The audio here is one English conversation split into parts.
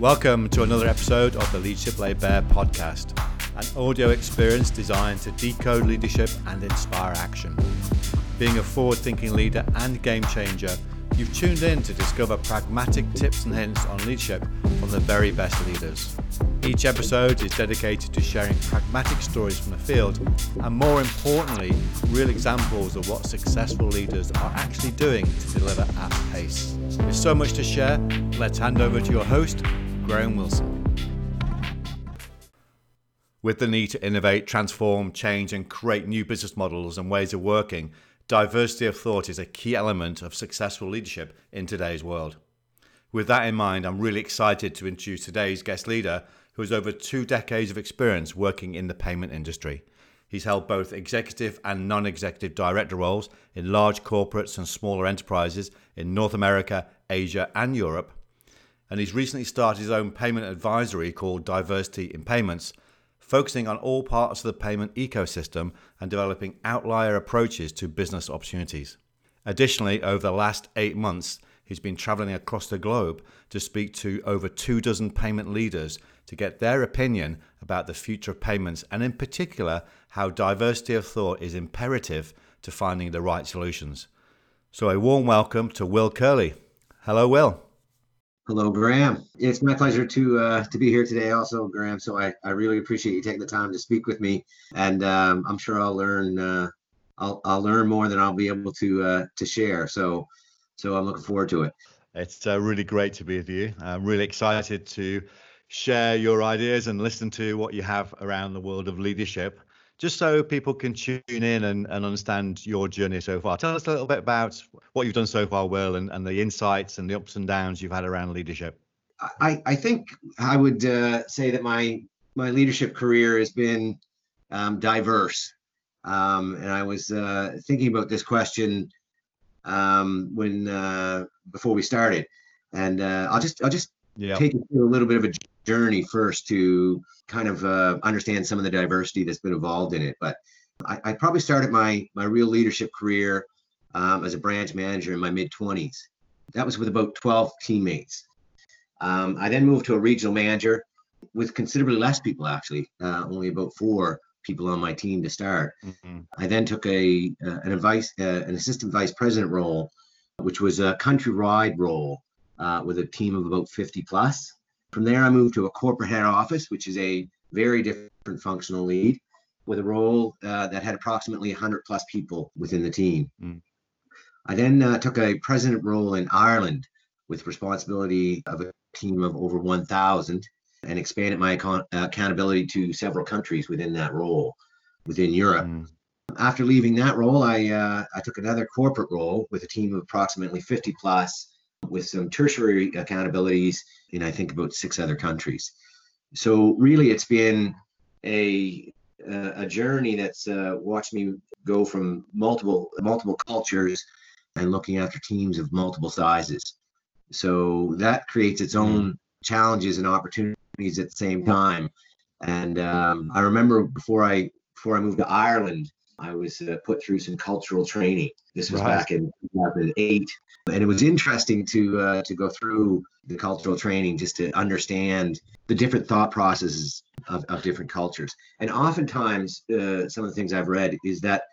Welcome to another episode of the Leadership Laid Bare podcast, an audio experience designed to decode leadership and inspire action. Being a forward thinking leader and game changer, you've tuned in to discover pragmatic tips and hints on leadership from the very best leaders. Each episode is dedicated to sharing pragmatic stories from the field and, more importantly, real examples of what successful leaders are actually doing to deliver at pace. With so much to share, let's hand over to your host, Graham Wilson. With the need to innovate, transform, change, and create new business models and ways of working, diversity of thought is a key element of successful leadership in today's world. With that in mind, I'm really excited to introduce today's guest leader, who has over two decades of experience working in the payment industry. He's held both executive and non executive director roles in large corporates and smaller enterprises in North America, Asia, and Europe. And he's recently started his own payment advisory called Diversity in Payments, focusing on all parts of the payment ecosystem and developing outlier approaches to business opportunities. Additionally, over the last eight months, he's been traveling across the globe to speak to over two dozen payment leaders to get their opinion about the future of payments and, in particular, how diversity of thought is imperative to finding the right solutions. So, a warm welcome to Will Curley. Hello, Will. Hello, Graham. It's my pleasure to uh, to be here today, also, Graham. So I, I really appreciate you taking the time to speak with me, and um, I'm sure I'll learn uh, I'll I'll learn more than I'll be able to uh, to share. So so I'm looking forward to it. It's uh, really great to be with you. I'm really excited to share your ideas and listen to what you have around the world of leadership just so people can tune in and, and understand your journey so far. Tell us a little bit about what you've done so far, Will, and, and the insights and the ups and downs you've had around leadership. I, I think I would uh, say that my my leadership career has been um, diverse. Um, and I was uh, thinking about this question um, when uh, before we started, and uh, I'll just I'll just yep. take you through a little bit of a journey first to kind of uh, understand some of the diversity that's been involved in it. But I, I probably started my my real leadership career um, as a branch manager in my mid 20s. That was with about 12 teammates. Um, I then moved to a regional manager with considerably less people, actually, uh, only about four people on my team to start. Mm-hmm. I then took a uh, an advice uh, an assistant vice president role, which was a countrywide role uh, with a team of about 50 plus. From there, I moved to a corporate head office, which is a very different functional lead with a role uh, that had approximately 100 plus people within the team. Mm. I then uh, took a president role in Ireland with responsibility of a team of over 1,000 and expanded my account- accountability to several countries within that role within Europe. Mm. After leaving that role, I, uh, I took another corporate role with a team of approximately 50 plus with some tertiary accountabilities in I think about six other countries. So really, it's been a a journey that's uh, watched me go from multiple multiple cultures and looking after teams of multiple sizes. So that creates its own challenges and opportunities at the same time. And um, I remember before I before I moved to Ireland, I was uh, put through some cultural training. This was right. back in 2008, and it was interesting to uh, to go through the cultural training just to understand the different thought processes of, of different cultures. And oftentimes, uh, some of the things I've read is that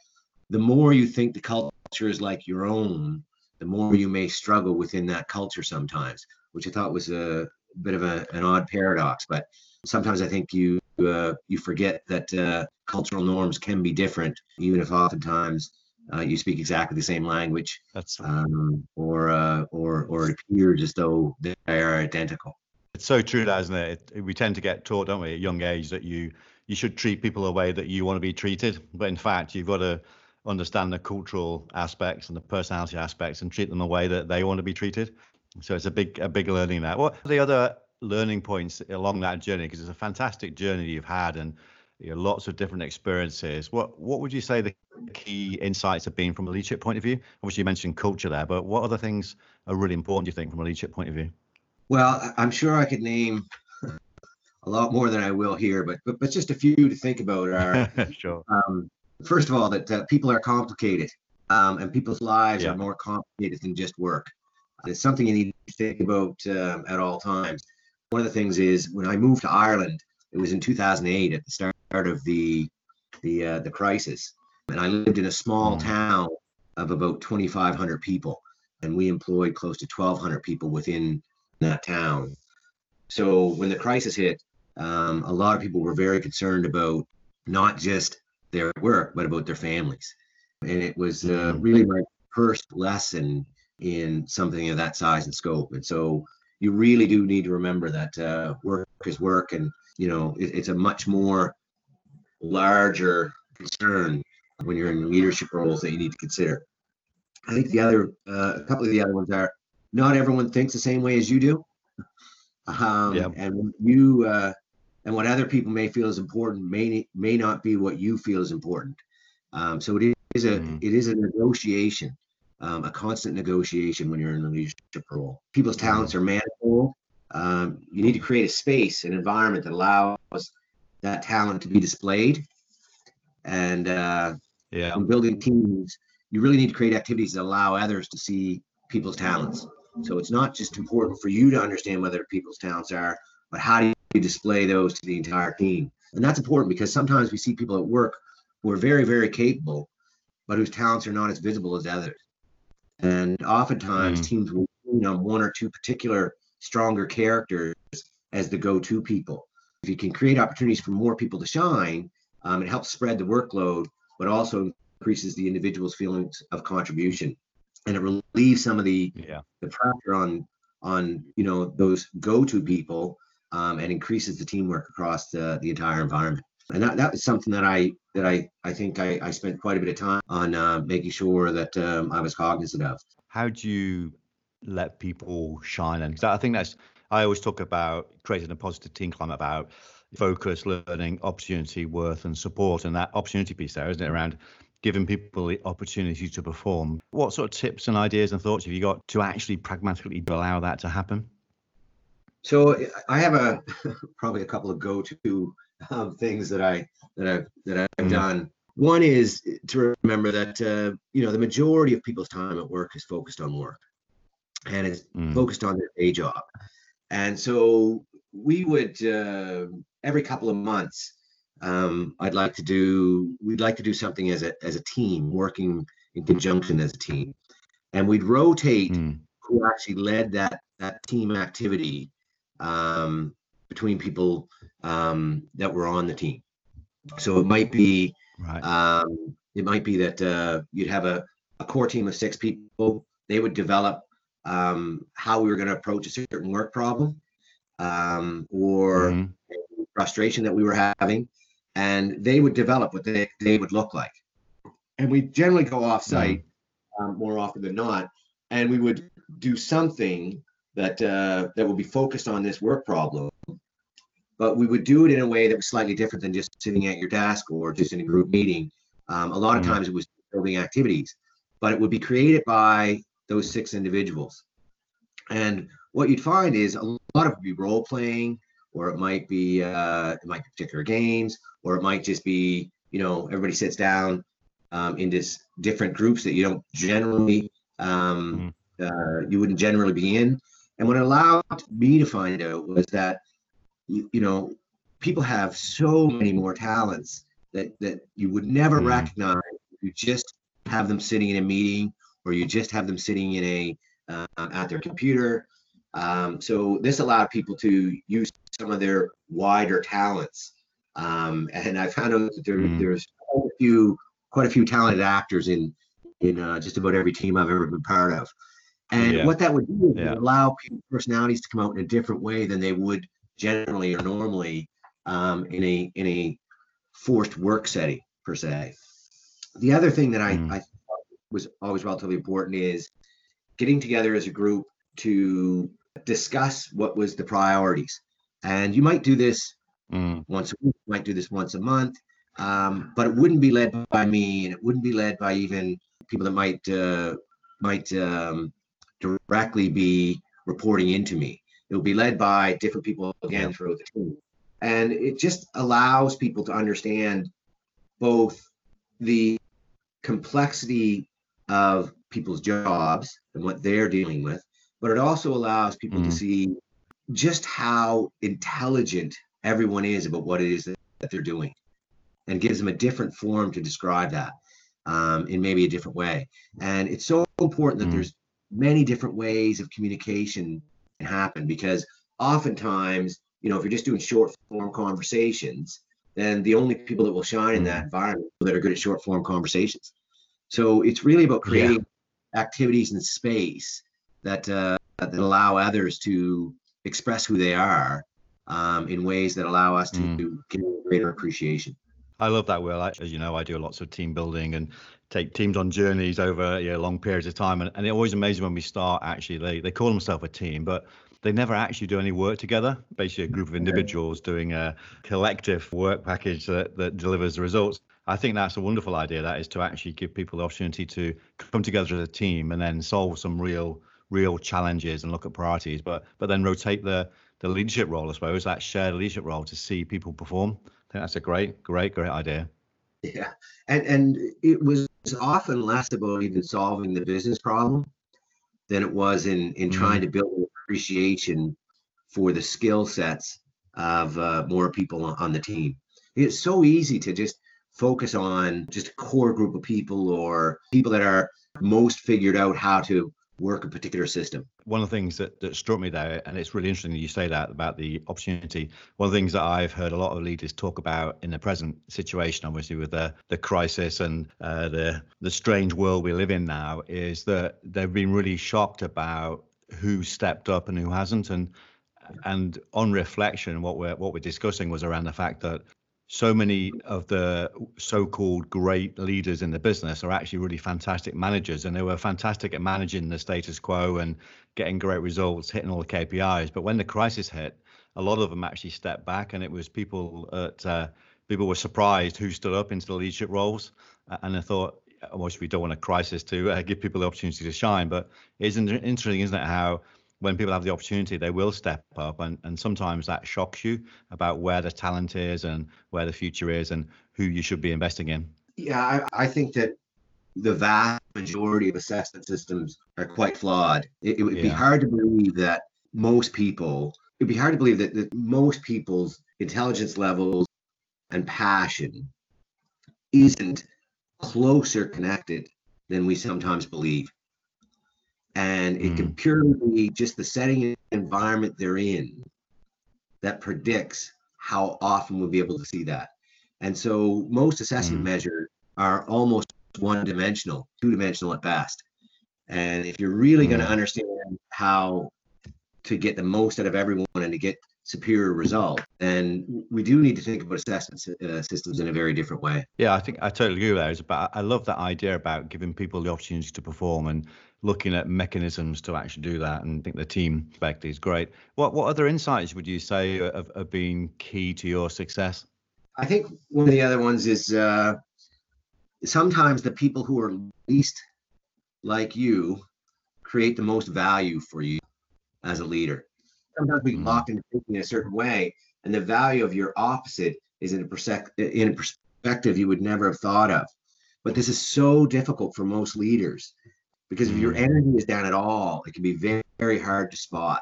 the more you think the culture is like your own, the more you may struggle within that culture sometimes, which I thought was a bit of a, an odd paradox. But sometimes I think you uh, you forget that uh, cultural norms can be different, even if oftentimes uh, you speak exactly the same language, That's um, or uh, or or it appears as though they are identical. It's so true, that isn't it? it? We tend to get taught, don't we, at young age, that you you should treat people the way that you want to be treated, but in fact, you've got to understand the cultural aspects and the personality aspects and treat them the way that they want to be treated. So it's a big a big learning that. What are the other learning points along that journey? Because it's a fantastic journey you've had and you know, lots of different experiences. What what would you say the key insights have been from a leadership point of view? Obviously, you mentioned culture there, but what other things are really important, do you think, from a leadership point of view? Well, I'm sure I could name a lot more than I will here, but but, but just a few to think about are sure. Um, first of all, that uh, people are complicated, um, and people's lives yeah. are more complicated than just work. It's something you need to think about um, at all times. One of the things is when I moved to Ireland, it was in 2008 at the start of the the uh, the crisis, and I lived in a small Mm. town of about 2,500 people, and we employed close to 1,200 people within that town. So when the crisis hit, um, a lot of people were very concerned about not just their work, but about their families. And it was uh, Mhm. really my first lesson in something of that size and scope. And so you really do need to remember that uh, work is work, and you know it, it's a much more larger concern when you're in leadership roles that you need to consider. I think the other, uh, a couple of the other ones are not everyone thinks the same way as you do. Um, Yep. And you uh, and what other people may feel is important may may not be what you feel is important. Um, so it is a Mm. it is a negotiation, um, a constant negotiation when you're in a leadership role. People's talents are manifold. Um, you need to create a space, an environment that allows that talent to be displayed. And uh, Yeah. in building teams, you really need to create activities that allow others to see people's talents. So it's not just important for you to understand whether people's talents are, but how do you display those to the entire team? And that's important because sometimes we see people at work who are very, very capable, but whose talents are not as visible as others. And oftentimes Mm. teams will lean on one or two particular stronger characters as the go-to people. If you can create opportunities for more people to shine, um, it helps spread the workload, but also increases the individual's feelings of contribution, and it relieves some of the Yeah. the pressure on on you know those go-to people, um, and increases the teamwork across the, the entire environment. And that, that was something that I that I I think I, I spent quite a bit of time on uh, making sure that um, I was cognizant of. How do you let people shine? And I think that's I always talk about creating a positive team climate about focus, learning, opportunity, worth, and support, and that opportunity piece there, isn't it? Around giving people the opportunity to perform. What sort of tips and ideas and thoughts have you got to actually pragmatically allow that to happen? So I have a probably a couple of go-to um, things that I that I've that I've Mhm. done. One is to remember that uh, you know the majority of people's time at work is focused on work, and it's Mm. focused on their day job. And so we would uh, every couple of months, um, I'd like to do we'd like to do something as a as a team, working in conjunction as a team, and we'd rotate Mm. who actually led that that team activity um, between people um, that were on the team. So it might be Right. um, it might be that uh, you'd have a, a core team of six people. They would develop um, how we were going to approach a certain work problem um, or Mhm. frustration that we were having, and they would develop what they, they would look like. And we generally go off site um, more often than not, and we would do something that uh, that would be focused on this work problem. But we would do it in a way that was slightly different than just sitting at your desk or just in a group meeting. Um, a lot of Mhm. times it was building activities, but it would be created by those six individuals. And what you'd find is a lot of it would be role playing, or it might be uh, it might be particular games, or it might just be you know everybody sits down um, in this different groups that you don't generally um, uh, you wouldn't generally be in. And what it allowed me to find out was that you, you know people have so many more talents that that you would never Mm. recognize if you just have them sitting in a meeting or you just have them sitting in a uh, at their computer. Um, so this allowed people to use some of their wider talents. Um, and I found out that there, Mm. there's quite a few quite a few talented actors in in uh, just about every team I've ever been part of. And Yeah. what that would do is Yeah. allow people's personalities to come out in a different way than they would generally or normally um, in a in a forced work setting per se. The other thing that I, Mm. I thought was always relatively important is getting together as a group to discuss what was the priorities. And you might do this Mm. once a week, you might do this once a month, um, but it wouldn't be led by me, and it wouldn't be led by even people that might uh, might um, directly be reporting into me. It will be led by different people again throughout the team, and it just allows people to understand both the complexity of people's jobs and what they're dealing with, but it also allows people to Mm. see just how intelligent everyone is about what it is that, that they're doing and gives them a different form to describe that um, in maybe a different way. And it's so important that mm. there's many different ways of communication happen because oftentimes, you know, if you're just doing short form conversations, then the only people that will shine in that mm. environment that are good at short form conversations. So it's really about creating yeah. activities in space that uh, that allow others to express who they are um, in ways that allow us to mm. get greater appreciation. I love that, Will. As you know, I do lots of team building and take teams on journeys over you know, long periods of time. And, and it always amazes when we start, actually, they, they call themselves a team, but they never actually do any work together. Basically, a group of individuals doing a collective work package that, that delivers the results. I think that's a wonderful idea. That is to actually give people the opportunity to come together as a team and then solve some real, real challenges and look at priorities. But but then rotate the the leadership role, I suppose, that shared leadership role to see people perform I think that's a great, great, great idea. Yeah, and and it was often less about even solving the business problem than it was in in mm-hmm. trying to build an appreciation for the skill sets of uh, more people on the team. It's so easy to just focus on just a core group of people or people that are most figured out how to work a particular system. One of the things that, that struck me there, and it's really interesting that you say that about the opportunity. One of the things that I've heard a lot of leaders talk about in the present situation, obviously with the the crisis and uh, the the strange world we live in now, is that they've been really shocked about who stepped up and who hasn't, and and on reflection, what we're what we're discussing was around the fact that so many of the so-called great leaders in the business are actually really fantastic managers and they were fantastic at managing the status quo and getting great results hitting all the kpis but when the crisis hit a lot of them actually stepped back and it was people that uh, people were surprised who stood up into the leadership roles and i thought obviously we don't want a crisis to uh, give people the opportunity to shine. But it's interesting isn't it how when people have the opportunity, they will step up. And, and sometimes that shocks you about where the talent is and where the future is and who you should be investing in. Yeah, I, I think that the vast majority of assessment systems are quite flawed. It, it would yeah. be hard to believe that most people, it'd be hard to believe that, that most people's intelligence levels and passion isn't closer connected than we sometimes believe and it mm. can purely be just the setting environment they're in that predicts how often we'll be able to see that. And so most assessment mm. measures are almost one dimensional, two dimensional at best. And if you're really mm. going to understand how to get the most out of everyone and to get superior result, then we do need to think about assessment uh, systems in a very different way. Yeah, I think I totally agree with that. About, I love that idea about giving people the opportunity to perform and looking at mechanisms to actually do that. And I think the team aspect is great. What what other insights would you say have, have been key to your success? I think one of the other ones is uh, sometimes the people who are least like you create the most value for you as a leader. Sometimes we lock into thinking a certain way, and the value of your opposite is in a, perse- in a perspective you would never have thought of. But this is so difficult for most leaders because if your mm. energy is down at all, it can be very, very hard to spot.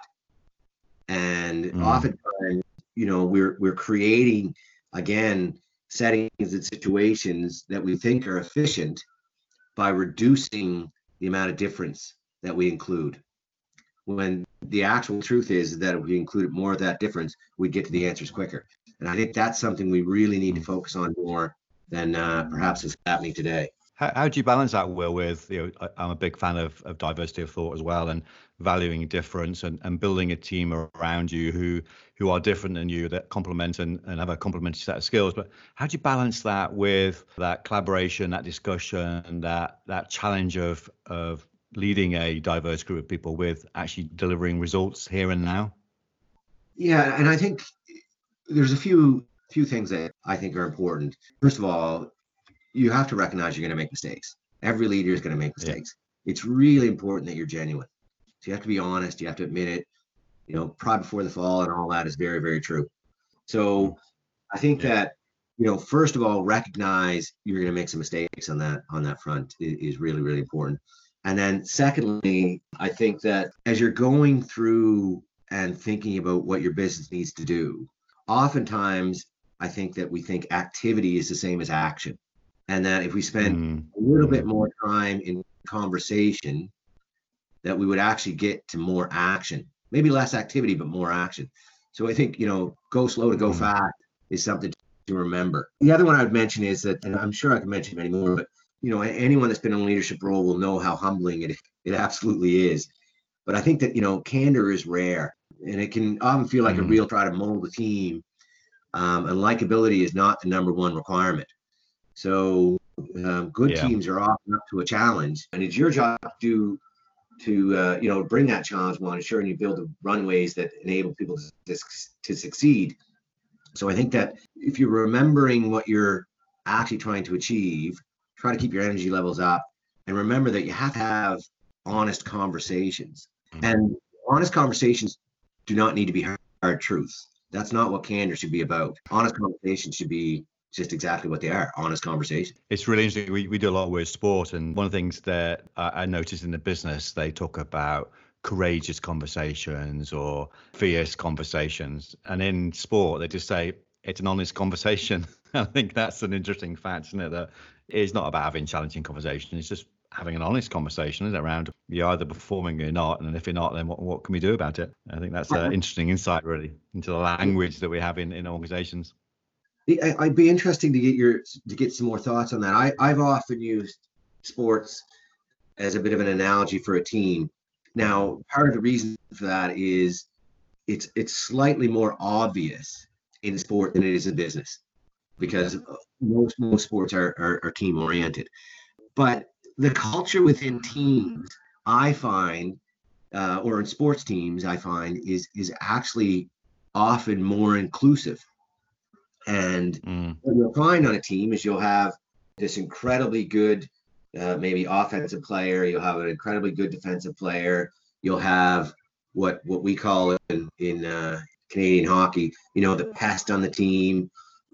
And mm. oftentimes, you know, we're we're creating again settings and situations that we think are efficient by reducing the amount of difference that we include. When the actual truth is that if we included more of that difference, we'd get to the answers quicker. And I think that's something we really need to focus on more than uh, perhaps is happening today. How, how do you balance that, Will, with, you know, I'm a big fan of, of diversity of thought as well and valuing difference and, and building a team around you who who are different than you that complement and, and have a complementary set of skills. But how do you balance that with that collaboration, that discussion, that that challenge of of leading a diverse group of people with actually delivering results here and now? Yeah, and I think there's a few few things that I think are important. First of all, you have to recognize you're going to make mistakes. Every leader is going to make mistakes. Yeah. It's really important that you're genuine. So you have to be honest. You have to admit it. You know, pride before the fall and all that is very, very true. So I think yeah. that you know, first of all, recognize you're going to make some mistakes on that on that front is really, really important. And then secondly, I think that as you're going through and thinking about what your business needs to do. Oftentimes, I think that we think activity is the same as action. And that if we spend mm. a little bit more time in conversation, that we would actually get to more action. Maybe less activity, but more action. So I think, you know, go slow to go mm. fast is something to remember. The other one I would mention is that, and I'm sure I can mention many more, but you know, anyone that's been in a leadership role will know how humbling it it absolutely is. But I think that you know, candor is rare, and it can often feel like mm. a real try to mold a team. Um, and likability is not the number one requirement. So um, good yeah. teams are often up to a challenge, and it's your job to to uh, you know bring that challenge while ensuring you build the runways that enable people to, to succeed. So I think that if you're remembering what you're actually trying to achieve, try to keep your energy levels up, and remember that you have to have honest conversations. Mm-hmm. And honest conversations do not need to be hard, hard truths. That's not what candor should be about. Honest conversations should be just exactly what they are honest conversation it's really interesting we, we do a lot with sport and one of the things that I, I noticed in the business they talk about courageous conversations or fierce conversations and in sport they just say it's an honest conversation i think that's an interesting fact isn't it that it's not about having challenging conversations it's just having an honest conversation is around you're either performing or not and if you're not then what, what can we do about it? I think that's an interesting insight really into the language that we have in, in organizations. I'd be interesting to get your to get some more thoughts on that. I, i've often used sports as a bit of an analogy for a team. Now part of the reason for that is it's it's slightly more obvious in sport than it is in business because most most sports are, are, are team oriented but the culture within teams, I find, uh, or in sports teams, I find is is actually often more inclusive. And mm. what you'll find on a team is you'll have this incredibly good, uh, maybe offensive player. You'll have an incredibly good defensive player. You'll have what what we call in in uh, Canadian hockey, you know, the pest on the team.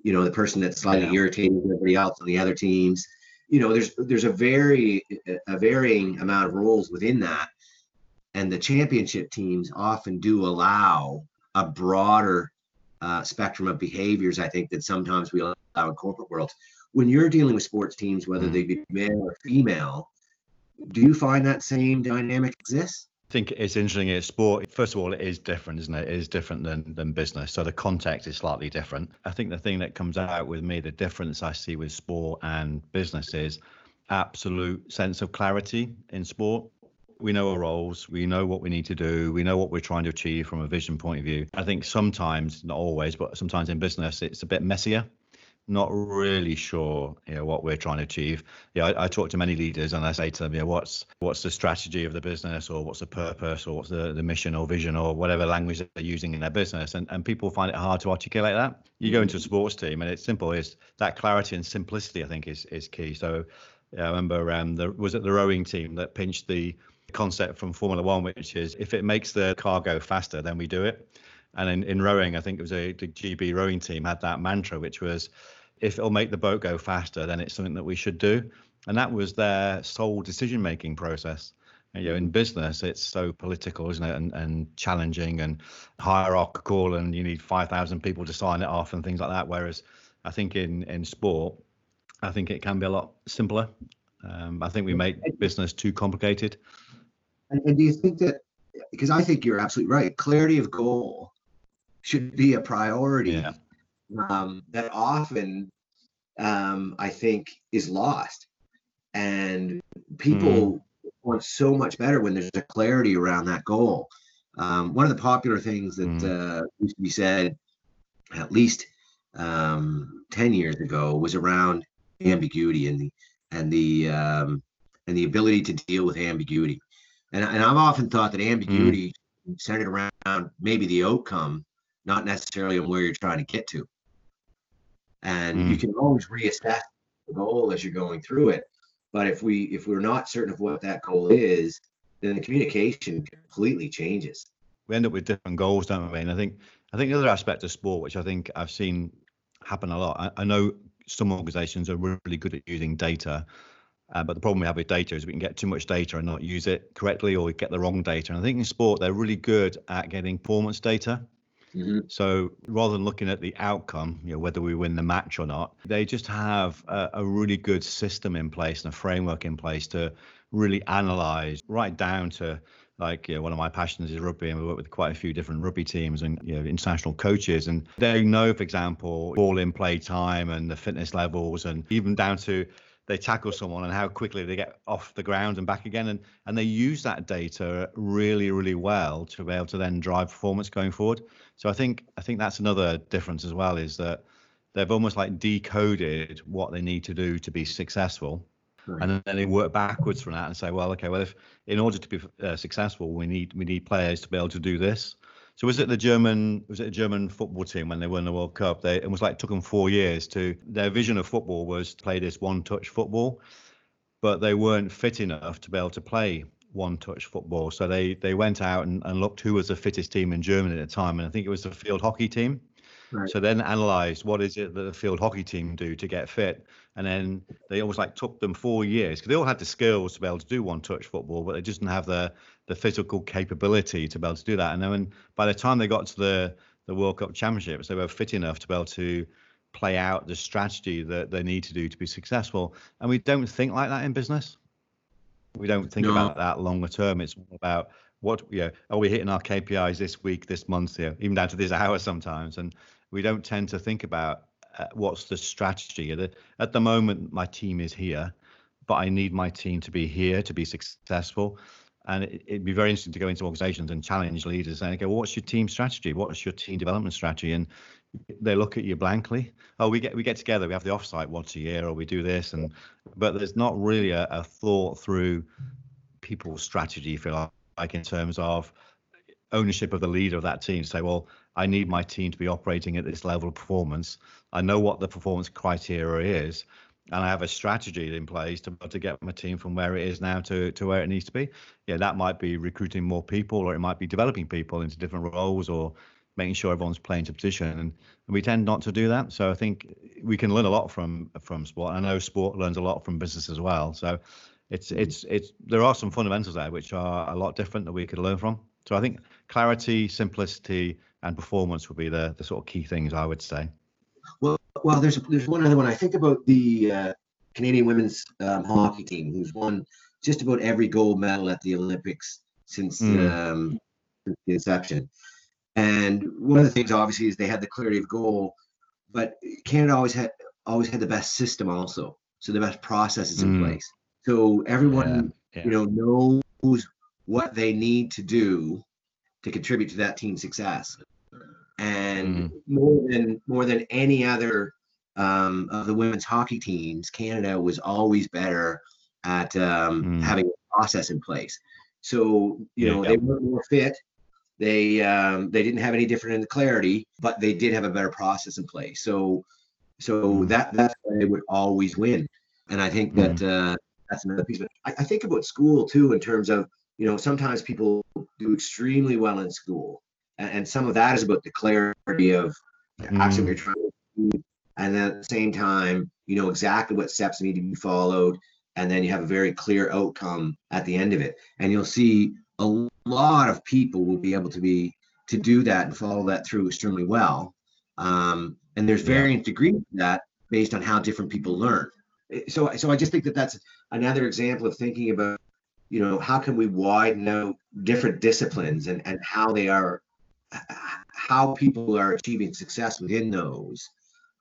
You know, the person that's slightly yeah. irritating everybody else on the other teams you know there's there's a very a varying amount of roles within that and the championship teams often do allow a broader uh, spectrum of behaviors i think that sometimes we allow in corporate world when you're dealing with sports teams whether mm-hmm. they be male or female do you find that same dynamic exists think it's interesting. It's sport. First of all, it is different, isn't it? It is different than than business. So the context is slightly different. I think the thing that comes out with me, the difference I see with sport and business is absolute sense of clarity in sport. We know our roles, we know what we need to do, we know what we're trying to achieve from a vision point of view. I think sometimes, not always, but sometimes in business, it's a bit messier not really sure you know what we're trying to achieve. Yeah I, I, talk to many leaders and i say to them yeah what's what's the strategy of the business or what's the purpose or what's the, the mission or vision or whatever language they're using in their business? And, and people find it hard to articulate that. You go into a sports team and it's simple is that clarity and simplicity i think is is key. So yeah, i remember um the was it the rowing team that pinched the concept from formula one which is if it makes the car go faster then we do it. And in, in rowing, I think it was a the GB rowing team had that mantra, which was, if it'll make the boat go faster, then it's something that we should do. And that was their sole decision making process. You know, in business, it's so political, isn't it? And, and challenging and hierarchical, and you need 5,000 people to sign it off and things like that. Whereas I think in, in sport, I think it can be a lot simpler. Um, I think we make business too complicated. And, and do you think that, because I think you're absolutely right, clarity of goal should be a priority yeah. Um, that often um, I think is lost. And people mm. want so much better when there's a clarity around that goal. Um, one of the popular things that mm. uh, used to be said at least um, 10 years ago was around ambiguity and the and the um, and the ability to deal with ambiguity. And, and I've often thought that ambiguity mm. centered around maybe the outcome not necessarily on where you're trying to get to. And mm. you can always reassess the goal as you're going through it. But if we if we're not certain of what that goal is, then the communication completely changes. We end up with different goals, don't we? And I think I think the other aspect of sport, which I think I've seen happen a lot. I, I know some organizations are really good at using data Uh, but the problem we have with data is we can get too much data and not use it correctly, or we get the wrong data. And I think in sport they're really good at getting performance data. Mm-hmm. So rather than looking at the outcome, you know, whether we win the match or not, they just have a, a really good system in place and a framework in place to really analyze right down to like you know, one of my passions is rugby and we work with quite a few different rugby teams and you know international coaches and they know for example ball in play time and the fitness levels and even down to they tackle someone and how quickly they get off the ground and back again and and they use that data really really well to be able to then drive performance going forward so i think i think that's another difference as well is that they've almost like decoded what they need to do to be successful Right. And then they work backwards from that and say, well, okay, well, if in order to be uh, successful, we need we need players to be able to do this. So was it the German was it a German football team when they won the World Cup? They it was like it took them four years to their vision of football was to play this one touch football, but they weren't fit enough to be able to play one touch football. So they they went out and, and looked who was the fittest team in Germany at the time, and I think it was the field hockey team. Right. So then analysed what is it that the field hockey team do to get fit, and then they almost like took them four years because they all had the skills to be able to do one touch football, but they just didn't have the the physical capability to be able to do that. And then when, by the time they got to the the World Cup Championships, they were fit enough to be able to play out the strategy that they need to do to be successful. And we don't think like that in business. We don't think no. about that longer term. It's about what you know, are we hitting our KPIs this week, this month, here, even down to this hour sometimes. And we don't tend to think about uh, what's the strategy. At the moment, my team is here, but I need my team to be here to be successful. And it, would be very interesting to go into organizations and challenge leaders and go, what's your team strategy? What's your team development strategy? And they look at you blankly. Oh, we get we get together, we have the offsite once a year, or we do this, and but there's not really a, a thought through people's strategy, if you like in terms of ownership of the leader of that team. Say, well, I need my team to be operating at this level of performance. I know what the performance criteria is, and I have a strategy in place to, to get my team from where it is now to, to where it needs to be. Yeah, that might be recruiting more people, or it might be developing people into different roles, or making sure everyone's playing to position. And, and we tend not to do that. So I think we can learn a lot from from sport. I know sport learns a lot from business as well. So it's mm. it's it's there are some fundamentals there which are a lot different that we could learn from. So I think clarity, simplicity, and performance would be the the sort of key things I would say. Well, well, there's there's one other one. I think about the uh, Canadian women's um, hockey team, who's won just about every gold medal at the Olympics since, mm. um, the inception. And one of the things, obviously, is they had the clarity of goal, but Canada always had always had the best system, also, so the best processes in mm. place. So everyone, yeah, yeah. you know, knows what they need to do to contribute to that team's success and mm. more than more than any other um, of the women's hockey teams, Canada was always better at um, mm. having a process in place. So you yeah, know yeah. they were more fit. They um, they didn't have any different in the clarity, but they did have a better process in place. So so mm. that that's why they would always win. And I think that mm. uh, that's another piece. But I, I think about school too in terms of you know sometimes people do extremely well in school and, and some of that is about the clarity of mm. actually you're trying to do, and then at the same time you know exactly what steps need to be followed and then you have a very clear outcome at the end of it. And you'll see a lot of people will be able to be to do that and follow that through extremely well. Um, and there's varying degrees of that based on how different people learn. So so i just think that that's another example of thinking about you know how can we widen out different disciplines and and how they are how people are achieving success within those,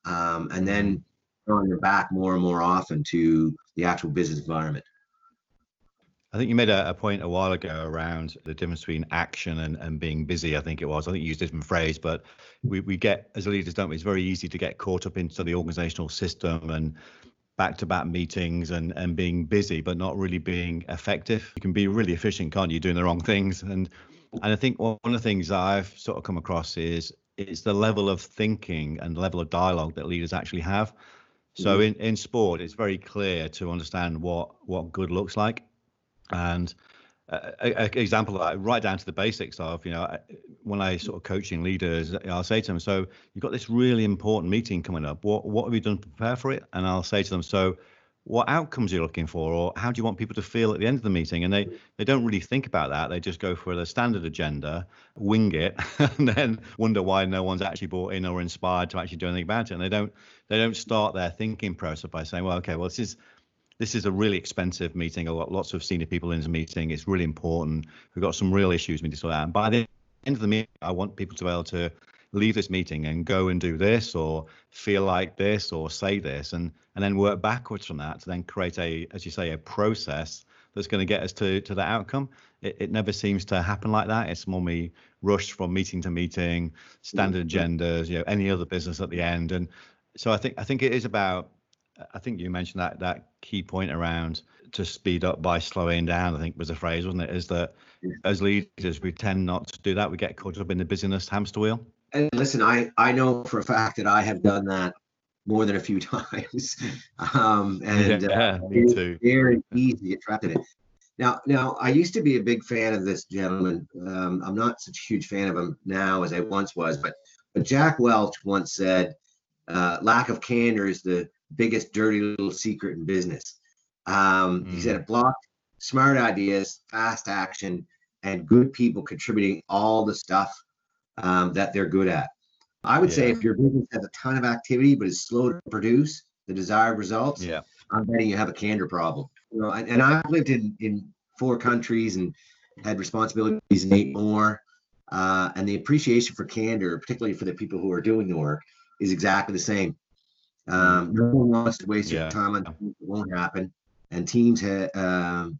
um, and then it back more and more often to the actual business environment. I think you made a, a, point a while ago around the difference between action and, and being busy. I think it was. I think you used a different phrase, but we, we get as leaders, don't we? It's very easy to get caught up into the organizational system and back-to-back meetings and and being busy, but not really being effective. You can be really efficient, can't you? Doing the wrong things and and I think one of the things I've sort of come across is is the level of thinking and level of dialogue that leaders actually have. So mm-hmm. in, in sport, it's very clear to understand what what good looks like, and an example of that, right down to the basics of you know when I sort of coaching leaders, I'll say to them, so you've got this really important meeting coming up. What what have you done to prepare for it? And I'll say to them, so what outcomes are you're looking for or how do you want people to feel at the end of the meeting and they they don't really think about that they just go for the standard agenda wing it and then wonder why no one's actually bought in or inspired to actually do anything about it and they don't they don't start their thinking process by saying well okay well this is this is a really expensive meeting. I've got lots of senior people in this meeting. It's really important. We've got some real issues we need to sort out. And by the end of the meeting, I want people to be able to leave this meeting and go and do this or feel like this or say this and and then work backwards from that to then create a as you say a process that's going to get us to to the outcome it, it never seems to happen like that it's more me rush from meeting to meeting standard mm-hmm. agendas you know any other business at the end and so i think i think it is about i think you mentioned that that key point around to speed up by slowing down i think was a phrase wasn't it is that as leaders we tend not to do that we get caught up in the busyness hamster wheel and listen, I I know for a fact that I have done that more than a few times, um, and yeah, uh, me too. very easy to get trapped in it. Now, now I used to be a big fan of this gentleman. Um, I'm not such a huge fan of him now as I once was, but but Jack Welch once said, uh, "Lack of candor is the biggest dirty little secret in business." Um, mm. He said it blocked smart ideas, fast action, and good people contributing all the stuff um, that they're good at. I would yeah. say if your business has a ton of activity but is slow to produce the desired results, yeah. I'm betting you have a candor problem. You know, and, and I've lived in in four countries and had responsibilities in eight more. Uh, and the appreciation for candor, particularly for the people who are doing the work, is exactly the same. Um, no one wants to waste yeah. your time on things that won't happen, and teams ha- uh,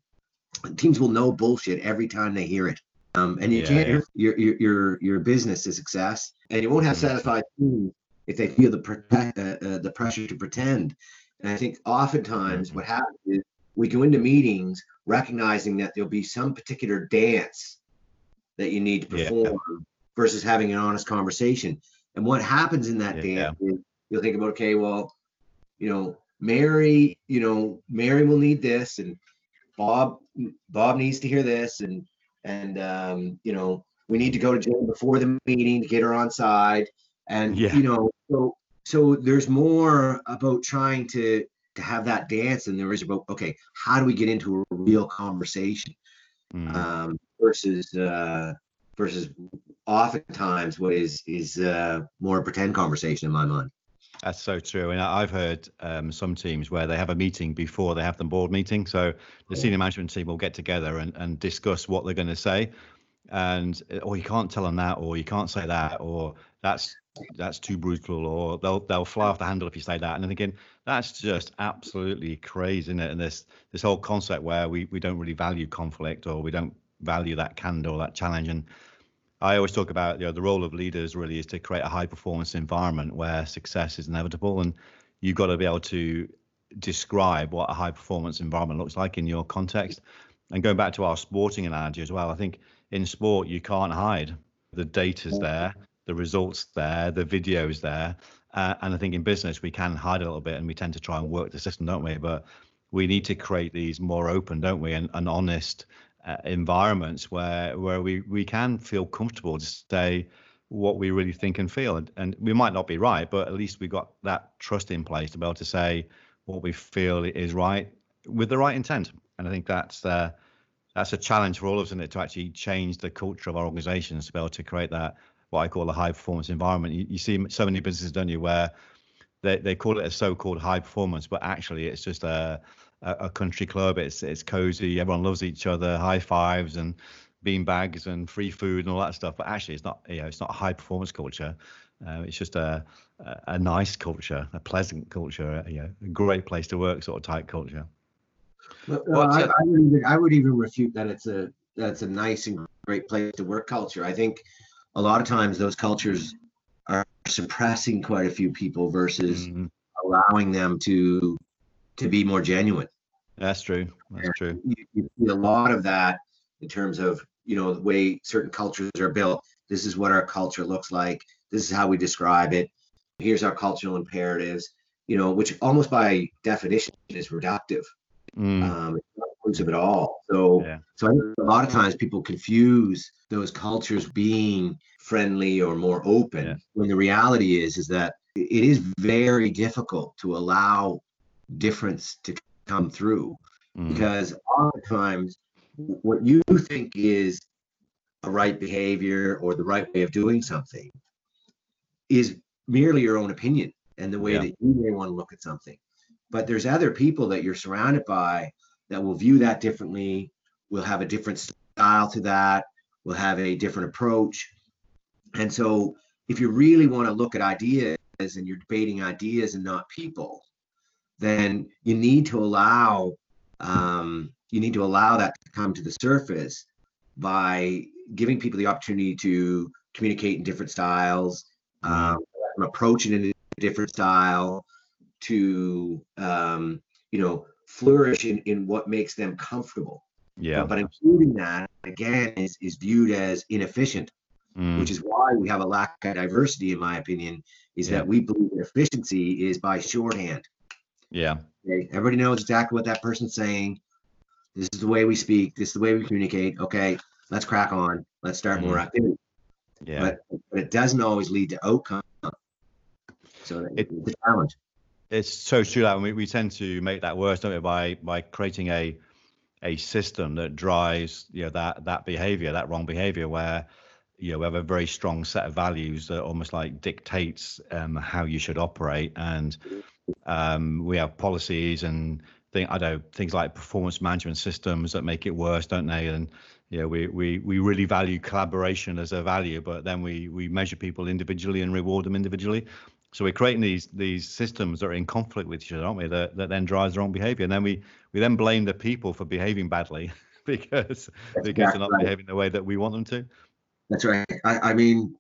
teams will know bullshit every time they hear it. Um, and you yeah, can't yeah. your, your your your business is success, and you won't have mm-hmm. satisfied teams if they feel the protect, uh, uh, the pressure to pretend. And I think oftentimes mm-hmm. what happens is we go into meetings recognizing that there'll be some particular dance that you need to perform versus having an honest conversation. And what happens in that dance is you'll think about, okay, well, you know, Mary, you know, Mary will need this, and Bob, Bob needs to hear this, and and um, you know we need to go to Jane before the meeting to get her on side, and yeah. you know so so there's more about trying to to have that dance than there is about okay how do we get into a real conversation mm. um, versus uh, versus oftentimes what is is uh, more pretend conversation in my mind. That's so true. And I've heard um, some teams where they have a meeting before they have the board meeting. So the senior management team will get together and, and discuss what they're going to say. And or oh, you can't tell them that, or you can't say that, or that's that's too brutal, or they'll they'll fly off the handle if you say that. And then again, that's just absolutely crazy, isn't it? And this this whole concept where we we don't really value conflict, or we don't value that candor, that challenge, and I always talk about you know the role of leaders really is to create a high performance environment where success is inevitable, and you've got to be able to describe what a high performance environment looks like in your context. And going back to our sporting analogy as well, I think in sport you can't hide. The data's there, the results there, the videos there, uh, and I think in business we can hide a little bit, and we tend to try and work the system, don't we? But we need to create these more open, don't we, and, and honest uh, environments where where we we can feel comfortable to say what we really think and feel and, and we might not be right but at least we got that trust in place to be able to say what we feel is right with the right intent and i think that's uh, that's a challenge for all of us, isn't it, to actually change the culture of our organizations to be able to create that what I call a high performance environment. You, you see so many businesses, don't you, where they, they call it a so-called high performance, but actually it's just a a, a country club. It's it's cozy. Everyone loves each other. High fives and bean bags and free food and all that stuff. But actually, it's not. You know, it's not a high performance culture. Uh, it's just a, a, a nice culture, a pleasant culture. You know, a great place to work, sort of tight culture. Well, I, I, would even, I would even refute that it's a that's a nice and great place to work culture. I think a lot of times those cultures are suppressing quite a few people versus mm-hmm. allowing them to to be more genuine. That's true. That's and true. You, you see a lot of that in terms of you know the way certain cultures are built. This is what our culture looks like. This is how we describe it. Here's our cultural imperatives. You know, which almost by definition is reductive. Mm. Um, it's not inclusive at all. So, yeah. so I think a lot of times people confuse those cultures being friendly or more open yeah. when the reality is is that it is very difficult to allow difference to come through mm. because oftentimes what you think is a right behavior or the right way of doing something is merely your own opinion and the way yeah. that you may want to look at something. But there's other people that you're surrounded by that will view that differently, will have a different style to that, will have a different approach. And so if you really want to look at ideas and you're debating ideas and not people, then you need to allow um, you need to allow that to come to the surface by giving people the opportunity to communicate in different styles, um, approach it in a different style, to um, you know flourish in, in what makes them comfortable. Yeah. But, but including that again is, is viewed as inefficient, mm. which is why we have a lack of diversity, in my opinion, is yeah. that we believe efficiency is by shorthand. Yeah. Okay. Everybody knows exactly what that person's saying. This is the way we speak. This is the way we communicate. Okay, let's crack on. Let's start mm. more activity. Yeah. But, but it doesn't always lead to outcome. So it, it's a challenge. It's so true that we, we tend to make that worse, don't we, by by creating a a system that drives you know that that behavior, that wrong behavior, where you know we have a very strong set of values that almost like dictates um, how you should operate, and um, we have policies and thing I know things like performance management systems that make it worse, don't they? And you know, we we we really value collaboration as a value, but then we we measure people individually and reward them individually. So we're creating these these systems that are in conflict with each other, aren't we? That that then drives the wrong behavior, and then we we then blame the people for behaving badly because That's because they're not right. behaving the way that we want them to. That's right. I, I mean,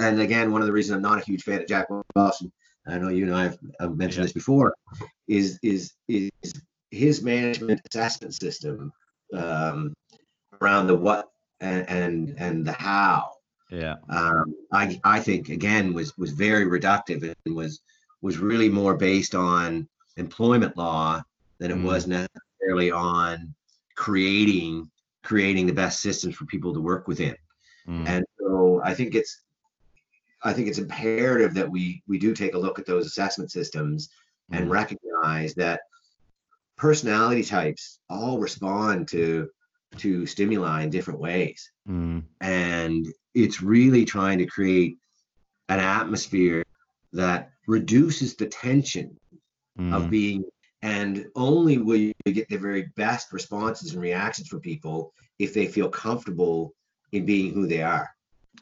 and again, one of the reasons I'm not a huge fan of Jack Boston, I know you and I have, have mentioned yeah. this before, is is is his management assessment system um, around the what and and, and the how yeah. Um, I I think again was was very reductive and was was really more based on employment law than it mm. was necessarily on creating creating the best systems for people to work within. Mm. And so I think it's I think it's imperative that we we do take a look at those assessment systems mm. and recognize that personality types all respond to to stimuli in different ways. Mm. And it's really trying to create an atmosphere that reduces the tension mm. of being and only will you get the very best responses and reactions from people if they feel comfortable in being who they are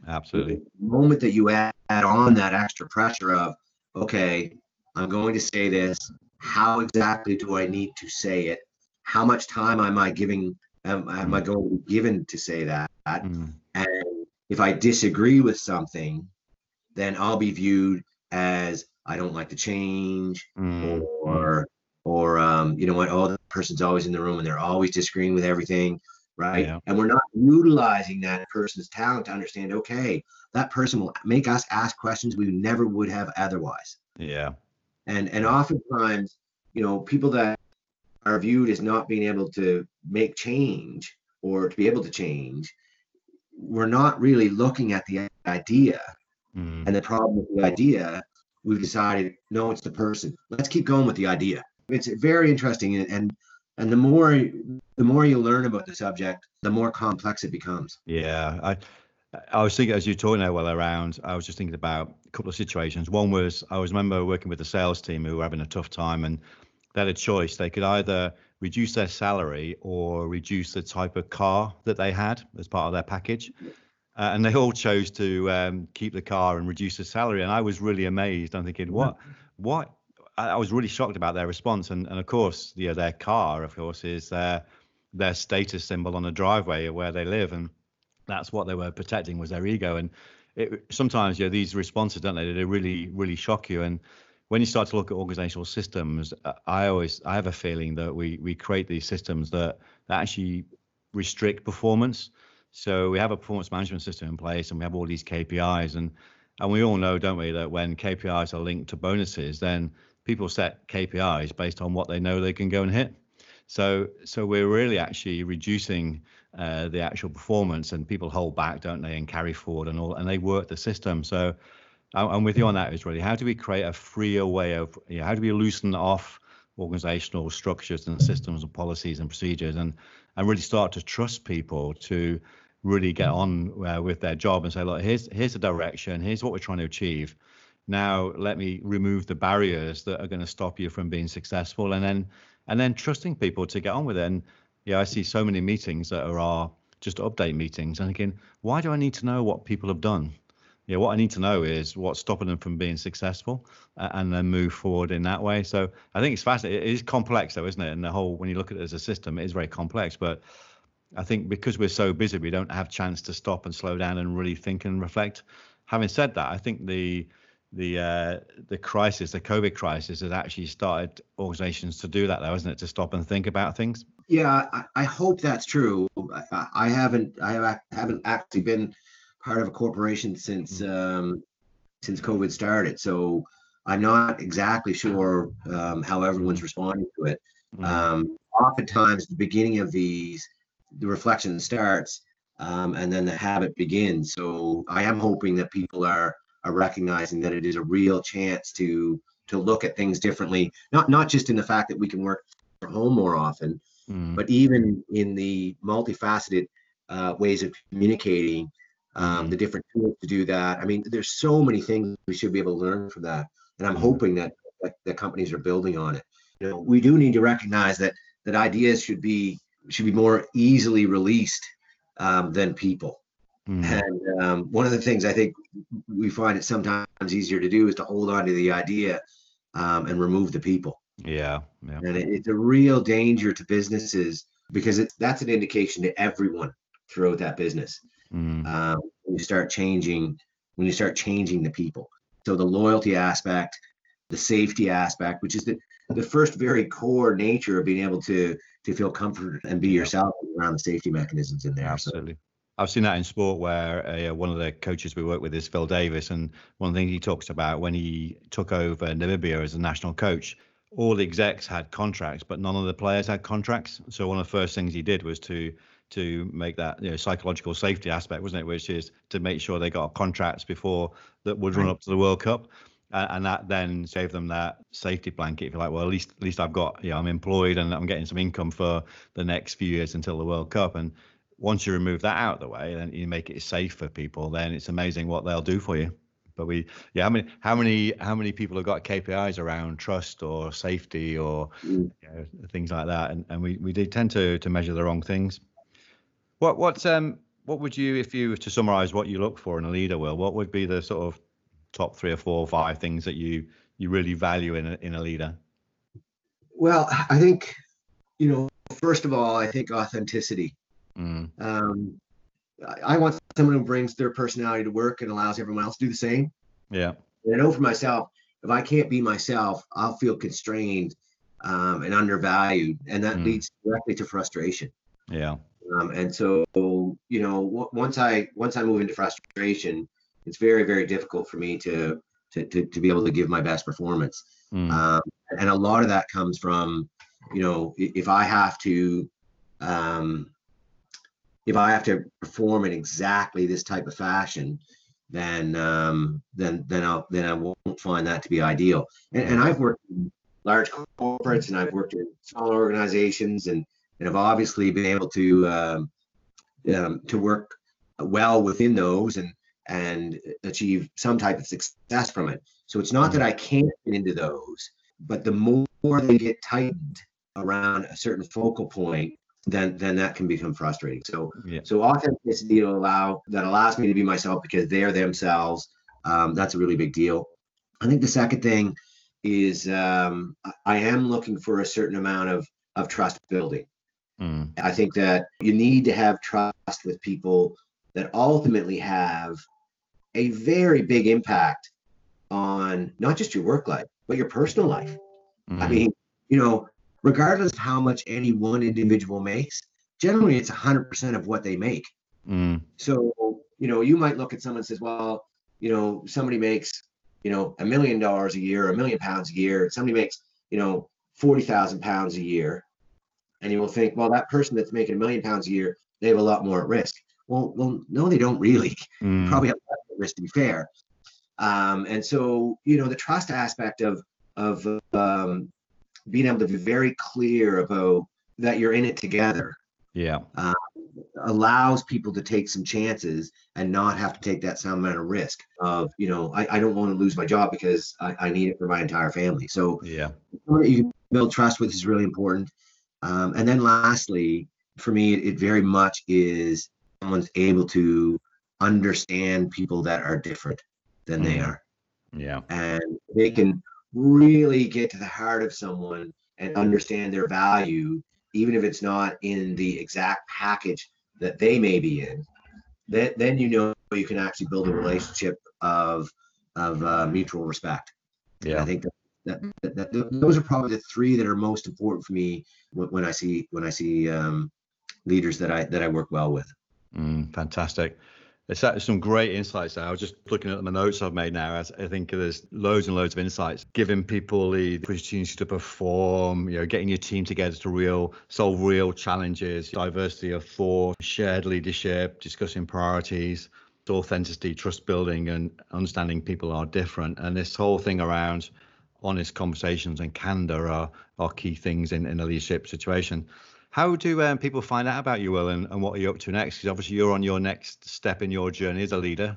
absolutely the moment that you add, add on that extra pressure of okay i'm going to say this how exactly do i need to say it how much time am i giving am, am i mm. going to be given to say that mm. and if I disagree with something, then I'll be viewed as I don't like to change mm. or or um, you know what, oh, the person's always in the room and they're always disagreeing with everything, right? Yeah. And we're not utilizing that person's talent to understand, okay, that person will make us ask questions we never would have otherwise. Yeah. And and oftentimes, you know, people that are viewed as not being able to make change or to be able to change we're not really looking at the idea mm. and the problem with the idea we've decided no it's the person let's keep going with the idea it's very interesting and and, and the more the more you learn about the subject the more complex it becomes yeah i I was thinking as you're talking now well around, I was just thinking about a couple of situations. One was I was remember working with the sales team who were having a tough time and they had a choice. They could either reduce their salary or reduce the type of car that they had as part of their package. Uh, and they all chose to um, keep the car and reduce the salary. And I was really amazed. I'm thinking, what, what? I, I was really shocked about their response. And, and of course, you know, their car, of course, is their their status symbol on the driveway where they live, and that's what they were protecting was their ego. And it, sometimes, you know, these responses, don't they? They really, really shock you. And when you start to look at organizational systems, uh, I always I have a feeling that we we create these systems that, that actually restrict performance. So we have a performance management system in place, and we have all these KPIs, and and we all know, don't we, that when KPIs are linked to bonuses, then people set KPIs based on what they know they can go and hit. So so we're really actually reducing uh, the actual performance, and people hold back, don't they, and carry forward and all, and they work the system. So I'm with you on that, is really how do we create a freer way of, you know, how do we loosen off organizational structures and systems and policies and procedures and and really start to trust people to really get on uh, with their job and say look here's here's the direction here's what we're trying to achieve now let me remove the barriers that are going to stop you from being successful and then and then trusting people to get on with it and yeah i see so many meetings that are, are just update meetings and again why do i need to know what people have done yeah, what I need to know is what's stopping them from being successful, and then move forward in that way. So I think it's fascinating. It is complex, though, isn't it? And the whole, when you look at it as a system, it is very complex. But I think because we're so busy, we don't have chance to stop and slow down and really think and reflect. Having said that, I think the the uh, the crisis, the COVID crisis, has actually started organizations to do that, though, isn't it? To stop and think about things. Yeah, I, I hope that's true. I, I haven't I haven't actually been part of a corporation since mm. um, since COVID started. So I'm not exactly sure um, how everyone's responding to it. Mm. Um, oftentimes, the beginning of these, the reflection starts, um, and then the habit begins. So I am hoping that people are are recognizing that it is a real chance to to look at things differently. Not not just in the fact that we can work from home more often, mm. but even in the multifaceted uh, ways of communicating um, the different tools to do that. I mean, there's so many things we should be able to learn from that, and I'm mm-hmm. hoping that, that that companies are building on it. You know, we do need to recognize that that ideas should be should be more easily released um, than people. Mm. And um, one of the things I think we find it sometimes easier to do is to hold on to the idea um, and remove the people. Yeah, yeah. And it, it's a real danger to businesses because it's that's an indication to everyone throughout that business mm. um, when you start changing when you start changing the people so the loyalty aspect the safety aspect which is the the first very core nature of being able to to feel comforted and be yourself around the safety mechanisms in there absolutely so. I've seen that in sport where uh, one of the coaches we work with is Phil Davies, and one thing he talks about when he took over Namibia as a national coach, all the execs had contracts, but none of the players had contracts. So one of the first things he did was to to make that you know psychological safety aspect, wasn't it? Which is to make sure they got contracts before that would run up to the World Cup, and, and that then gave them that safety blanket. If you like, well, at least at least I've got you know I'm employed and I'm getting some income for the next few years until the World Cup. And once you remove that out of the way, and you make it safe for people. Then it's amazing what they'll do for you. But we, yeah, how many, how many, how many people have got KPIs around trust or safety or mm. you know, things like that? And and we we do tend to to measure the wrong things. What what um what would you, if you were to summarize what you look for in a leader, Will, what would be the sort of top three or four or five things that you you really value in a, in a leader? Well, I think you know, first of all, I think authenticity. Mm. Um, I want someone who brings their personality to work and allows everyone else to do the same. Yeah. And I know for myself, if I can't be myself, I'll feel constrained um, and undervalued, and that mm. leads directly to frustration. Yeah. Um, and so, you know, w- once I once I move into frustration, it's very very difficult for me to to to, to be able to give my best performance. Mm. Um, and a lot of that comes from, you know, if I have to, um, if I have to perform in exactly this type of fashion, then um, then then I'll then I won't find that to be ideal. And, and I've worked in large corporates and I've worked in small organizations and and have obviously been able to um, um, to work well within those and and achieve some type of success from it. So it's not that I can't get into those, but the more they get tightened around a certain focal point, then then that can become frustrating. So yeah. so authenticity to allow that allows me to be myself because they're themselves. Um, that's a really big deal. I think the second thing is um, I am looking for a certain amount of of trust building. Mm. I think that you need to have trust with people that ultimately have a very big impact on not just your work life, but your personal life. Mm. I mean, you know, regardless of how much any one individual makes, generally it's 100% of what they make. Mm. So, you know, you might look at someone and says, well, you know, somebody makes, you know, a million dollars a year, a million pounds a year. Somebody makes, you know, 40,000 pounds a year and you will think, well, that person that's making a million pounds a year, they have a lot more at risk. Well, well, no, they don't really. Mm. Probably have less at risk to be fair. Um, and so, you know, the trust aspect of of um, being able to be very clear about that you're in it together yeah. uh, allows people to take some chances and not have to take that some amount of risk of you know i, I don't want to lose my job because I, I need it for my entire family. So yeah. you build trust with is really important. Um, and then lastly for me it, it very much is someone's able to understand people that are different than they Mhm. are. Yeah. And they can really get to the heart of someone and understand their value even if it's not in the exact package that they may be in then, then you know you can actually build a relationship of of uh, mutual respect. Yeah, i think that, that, that, that those are probably the three that are most important for me when, when i see when i see um, leaders that i that i work well with. Mm, fantastic. There's some great insights there. I was just looking at the notes I've made now. I think there's loads and loads of insights, giving people the opportunity to perform, you know, getting your team together to real solve real challenges, diversity of thought, shared leadership, discussing priorities, authenticity, trust building, and understanding people are different. And this whole thing around honest conversations and candor are, are key things in, in a leadership situation. How do um, people find out about you, Will, and, and what are you up to next? Because obviously you're on your next step in your journey as a leader.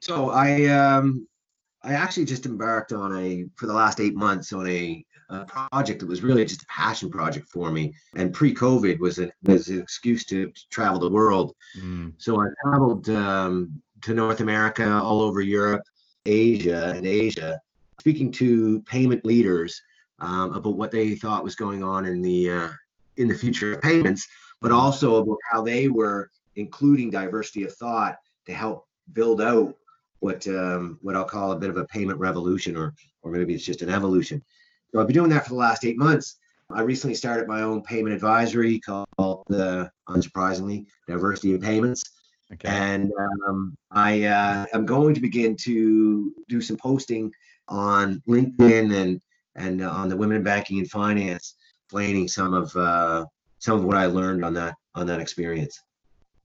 So I um I actually just embarked on a for the last eight months on a, a project that was really just a passion project for me. And pre-COVID was an was an excuse to, to travel the world. Mm, So I traveled um, to North America, all over Europe, Asia, and Asia, speaking to payment leaders um, about what they thought was going on in the uh, in the future of payments, but also about how they were including diversity of thought to help build out what um, what I'll call a bit of a payment revolution, or or maybe it's just an evolution. So I've been doing that for the last eight months. I recently started my own payment advisory called, uh, unsurprisingly, Diversity of Payments okay. and um, I uh, am going to begin to do some posting on LinkedIn and and uh, on the Women in Banking and Finance, explaining some of uh, some of what I learned on that on that experience.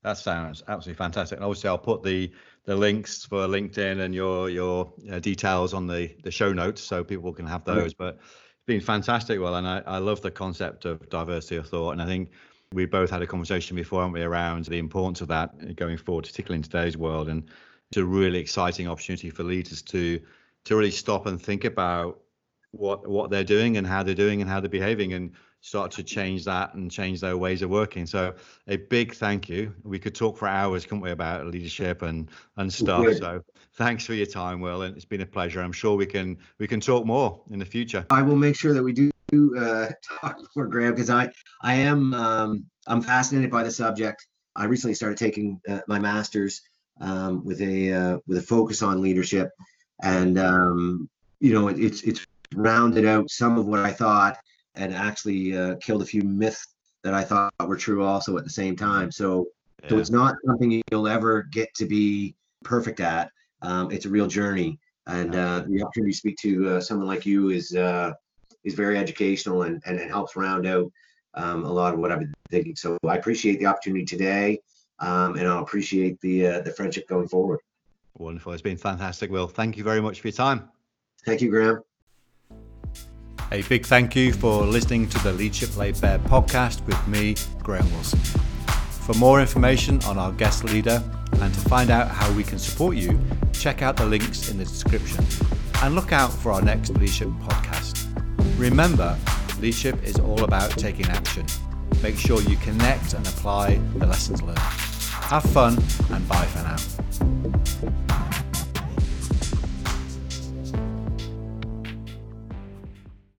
That sounds absolutely fantastic. And obviously, I'll put the the links for LinkedIn and your your uh, details on the the show notes so people can have those. But it's been fantastic, well, and I, I love the concept of diversity of thought. And I think we both had a conversation before, haven't we, around the importance of that going forward, particularly in today's world. And it's a really exciting opportunity for leaders to to really stop and think about what what they're doing and how they're doing and how they're behaving and start to change that and change their ways of working. So a big thank you. We could talk for hours, couldn't we, about leadership and and stuff. Good. So thanks for your time, Will, and it's been a pleasure. I'm sure we can we can talk more in the future. I will make sure that we do uh, talk more, Graham, because I I am um, I'm fascinated by the subject. I recently started taking uh, my master's um, with a uh, with a focus on leadership, and um, you know it, it's it's rounded out some of what I thought and actually uh, killed a few myths that I thought were true also at the same time. So so it's not something you'll ever get to be perfect at. Um, it's a real journey, and uh, the opportunity to speak to uh, someone like you is uh, is very educational and, and helps round out um, a lot of what I've been thinking. So I appreciate the opportunity today, um, and I'll appreciate the uh, the friendship going forward. Wonderful. It's been fantastic, Will. Thank you very much for your time. Thank you, Graham. A big thank you for listening to the Leadership Laid Bare podcast with me, Graham Wilson. For more information on our guest leader and to find out how we can support you, check out the links in the description and look out for our next leadership podcast. Remember, leadership is all about taking action. Make sure you connect and apply the lessons learned. Have fun and bye for now.